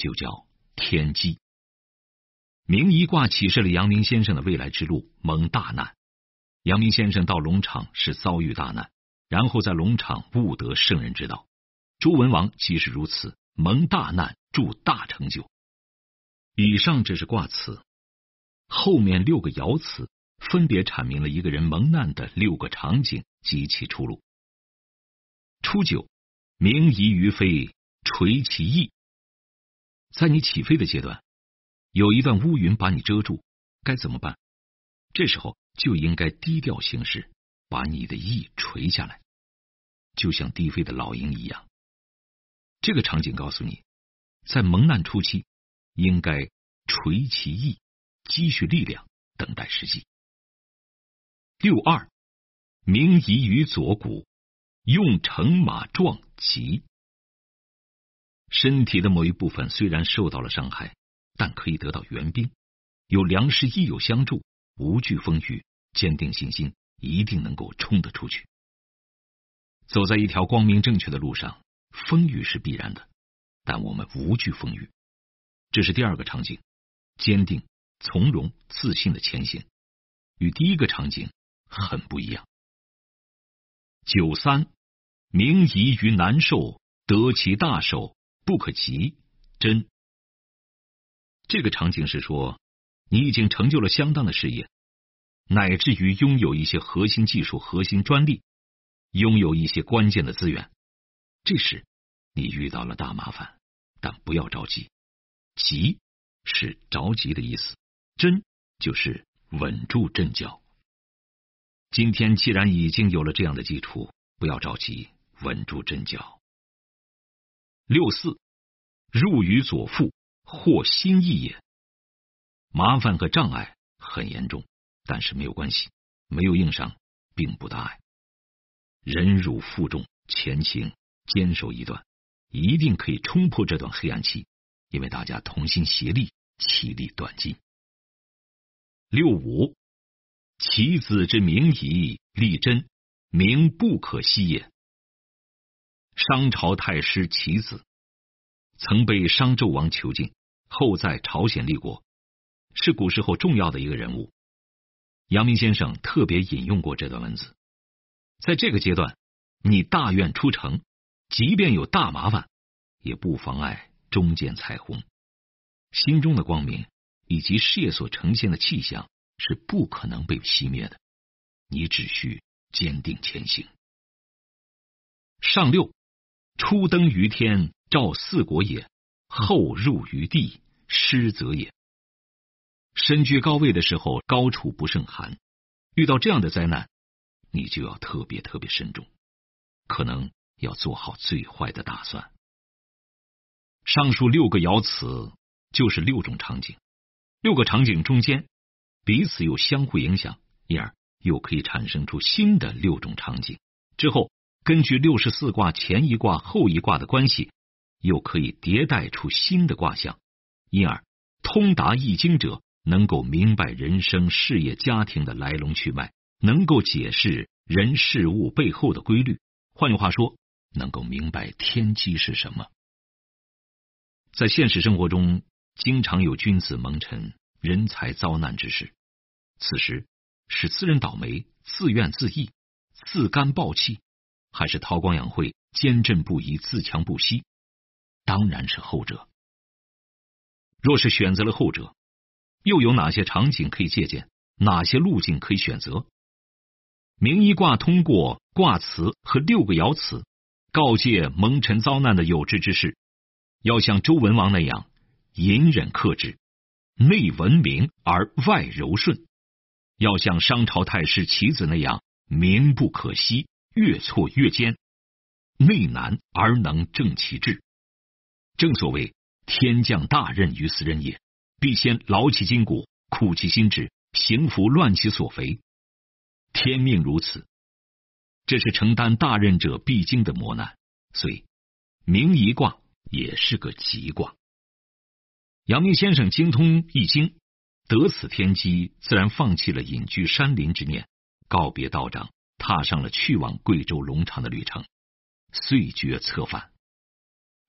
就叫天机。明夷卦启示了阳明先生的未来之路，蒙大难。阳明先生到龙场是遭遇大难，然后在龙场悟得圣人之道。周文王即是如此，蒙大难，铸大成就。以上这是卦辞，后面六个爻辞分别阐明了一个人蒙难的六个场景及其出路。初九，明夷于飞，垂其翼。在你起飞的阶段。有一段乌云把你遮住，该怎么办？这时候就应该低调行事，把你的翼垂下来，就像低飞的老鹰一样。这个场景告诉你，在蒙难初期，应该垂其翼，积蓄力量，等待时机。六二，明夷于左骨，用乘马壮吉。身体的某一部分虽然受到了伤害。但可以得到援兵，有良师益友相助，无惧风雨，坚定信心，一定能够冲得出去。走在一条光明正确的路上，风雨是必然的，但我们无惧风雨。这是第二个场景，坚定、从容、自信的前行，与第一个场景很不一样。九三，明夷于难受，得其大手，不可及，真。这个场景是说，你已经成就了相当的事业，乃至于拥有一些核心技术、核心专利，拥有一些关键的资源。这时你遇到了大麻烦，但不要着急。急是着急的意思，真就是稳住阵脚。今天既然已经有了这样的基础，不要着急，稳住阵脚。六四入于左腹。或心意也，麻烦和障碍很严重，但是没有关系，没有硬伤，并不大碍。忍辱负重前行，坚守一段，一定可以冲破这段黑暗期，因为大家同心协力，其利断金。六五，其子之名矣，立真，名不可息也。商朝太师其子，曾被商纣王囚禁。后在朝鲜立国，是古时候重要的一个人物。阳明先生特别引用过这段文字。在这个阶段，你大愿出城，即便有大麻烦，也不妨碍终见彩虹。心中的光明以及事业所呈现的气象是不可能被熄灭的。你只需坚定前行。上六，初登于天，照四国也。后入于地，失则也。身居高位的时候，高处不胜寒。遇到这样的灾难，你就要特别特别慎重，可能要做好最坏的打算。上述六个爻辞就是六种场景，六个场景中间彼此又相互影响，因而又可以产生出新的六种场景。之后根据六十四卦前一卦后一卦的关系。又可以迭代出新的卦象，因而通达易经者能够明白人生、事业、家庭的来龙去脉，能够解释人事物背后的规律。换句话说，能够明白天机是什么。在现实生活中，经常有君子蒙尘、人才遭难之事，此时是自认倒霉、自怨自艾、自甘暴气，还是韬光养晦、坚贞不移、自强不息？当然是后者。若是选择了后者，又有哪些场景可以借鉴？哪些路径可以选择？明一卦通过卦辞和六个爻辞，告诫蒙尘遭难的有志之士，要像周文王那样隐忍克制，内文明而外柔顺；要像商朝太师棋子那样名不可惜，越挫越坚，内难而能正其志。正所谓天降大任于斯人也，必先劳其筋骨，苦其心志，行拂乱其所肥。天命如此，这是承担大任者必经的磨难。所以，明夷卦也是个吉卦。阳明先生精通易经，得此天机，自然放弃了隐居山林之念，告别道长，踏上了去往贵州龙场的旅程，遂决策反。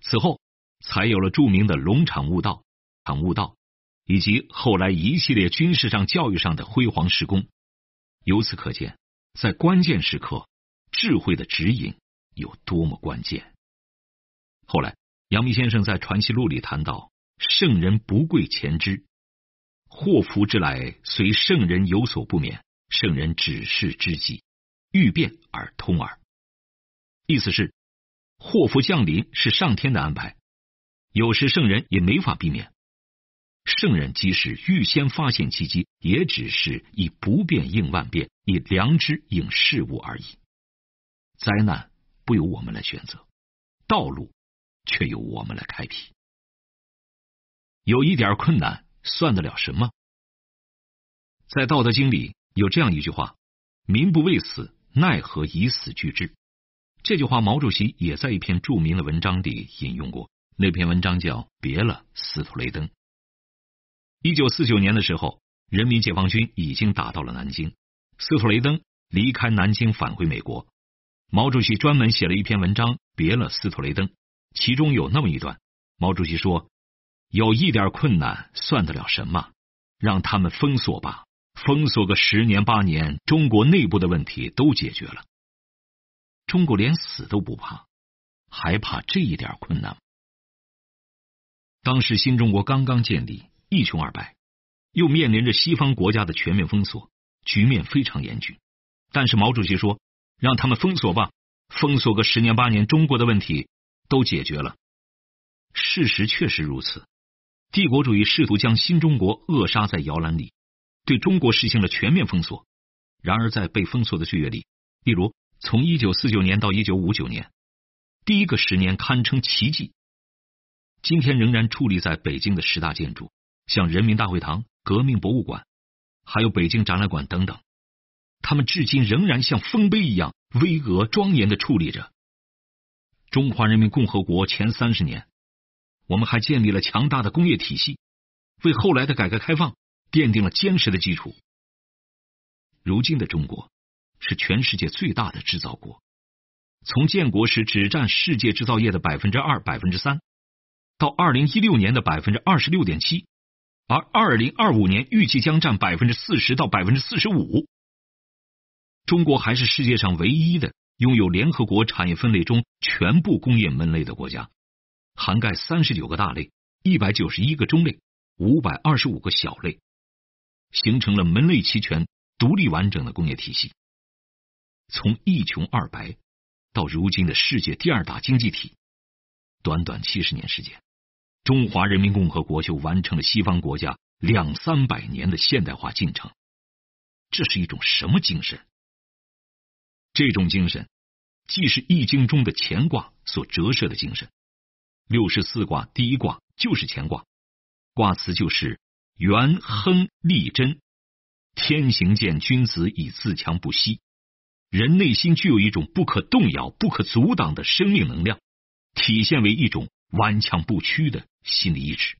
此后。才有了著名的龙场悟道、场悟道，以及后来一系列军事上、教育上的辉煌施功。由此可见，在关键时刻，智慧的指引有多么关键。后来，阳明先生在《传习录》里谈到：“圣人不贵前知，祸福之来，随圣人有所不免。圣人只是知己，欲变而通耳。”意思是，祸福降临是上天的安排，有时圣人也没法避免。圣人即使预先发现契机，也只是以不变应万变，以良知应事物而已。灾难不由我们来选择，道路却由我们来开辟。有一点困难，算得了什么？在《道德经》里有这样一句话：“民不畏死，奈何以死惧之？”这句话，毛主席也在一篇著名的文章里引用过。那篇文章叫《别了，斯图雷登》。一九四九年的时候，人民解放军已经打到了南京，斯图雷登离开南京返回美国。毛主席专门写了一篇文章《别了，斯图雷登》，其中有那么一段，毛主席说：“有一点困难，算得了什么？让他们封锁吧，封锁个十年八年，中国内部的问题都解决了。中国连死都不怕，还怕这一点困难？当时新中国刚刚建立。”一穷二白，又面临着西方国家的全面封锁，局面非常严峻。但是毛主席说：“让他们封锁吧，封锁个十年八年，中国的问题都解决了。”事实确实如此。帝国主义试图将新中国扼杀在摇篮里，对中国实行了全面封锁。然而，在被封锁的岁月里，例如从一九四九年到一九五九年，第一个十年堪称奇迹。今天仍然矗立在北京的十大建筑。像人民大会堂、革命博物馆，还有北京展览馆等等，他们至今仍然像丰碑一样巍峨庄严的矗立着。中华人民共和国前三十年，我们还建立了强大的工业体系，为后来的改革开放奠定了坚实的基础。如今的中国是全世界最大的制造国，从建国时只占世界制造业的百分之二、百分之三，到二零一六年的百分之二十六点七。而二零二五年预计将占百分之四十到百分之四十五。中国还是世界上唯一的拥有联合国产业分类中全部工业门类的国家，涵盖三十九个大类、一百九十一个中类、五百二十五个小类，形成了门类齐全、独立完整的工业体系。从一穷二白到如今的世界第二大经济体，短短七十年时间。中华人民共和国就完成了西方国家两三百年的现代化进程，这是一种什么精神？这种精神既是易经中的乾卦所折射的精神，六十四卦第一卦就是乾卦，卦辞就是元亨利贞，天行健，君子以自强不息。人内心具有一种不可动摇、不可阻挡的生命能量，体现为一种顽强不屈的。心理意志，《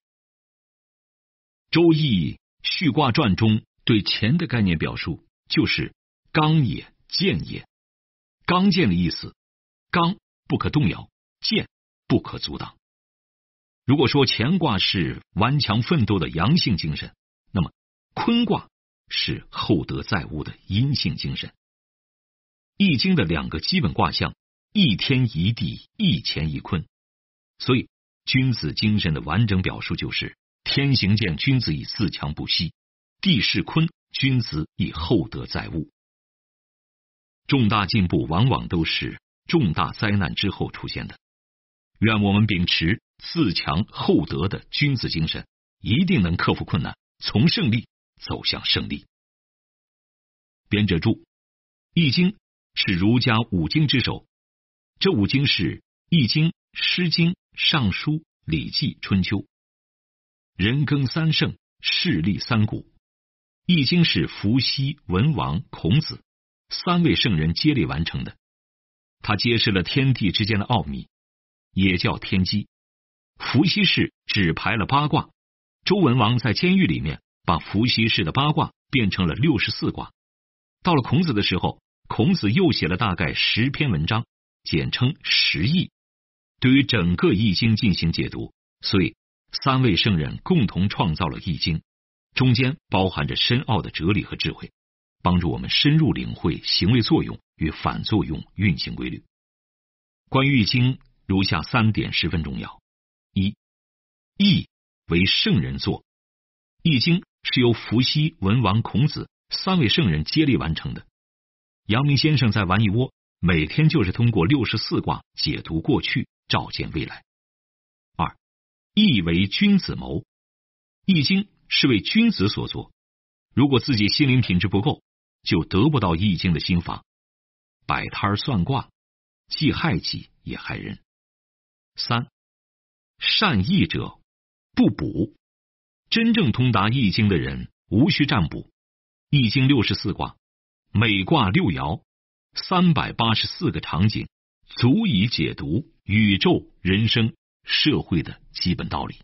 周易》序卦传中对乾的概念表述就是“刚也，健也”。刚健的意思，刚不可动摇，健不可阻挡。如果说乾卦是顽强奋斗的阳性精神，那么坤卦是厚德载物的阴性精神。《易经》的两个基本卦象，一天一地，一乾一坤，所以。君子精神的完整表述就是：天行健，君子以自强不息；地势坤，君子以厚德载物。重大进步往往都是重大灾难之后出现的。愿我们秉持自强厚德的君子精神，一定能克服困难，从胜利走向胜利。编者注：《易经》是儒家五经之首，这五经是《易经》。《诗经》《尚书》《礼记》《春秋》，人耕三圣，事立三古，《易经》是伏羲、文王、孔子三位圣人接力完成的。他揭示了天地之间的奥秘，也叫天机。伏羲氏只排了八卦，周文王在监狱里面把伏羲氏的八卦变成了六十四卦。到了孔子的时候，孔子又写了大概十篇文章，简称十义。对于整个易经进行解读，所以三位圣人共同创造了易经，中间包含着深奥的哲理和智慧，帮助我们深入领会行为作用与反作用运行规律。关于易经，如下三点十分重要：易为圣人作，易经是由伏羲、文王、孔子三位圣人接力完成的。阳明先生在玩一窝，每天就是通过六十四卦解读过去，照见未来。二，易为君子谋，易经是为君子所作。如果自己心灵品质不够，就得不到易经的心法。摆摊算卦，既害己也害人。三，善易者不卜，真正通达易经的人无需占卜。易经六十四卦。每卦六爻，三百八十四个场景，足以解读宇宙、人生、社会的基本道理。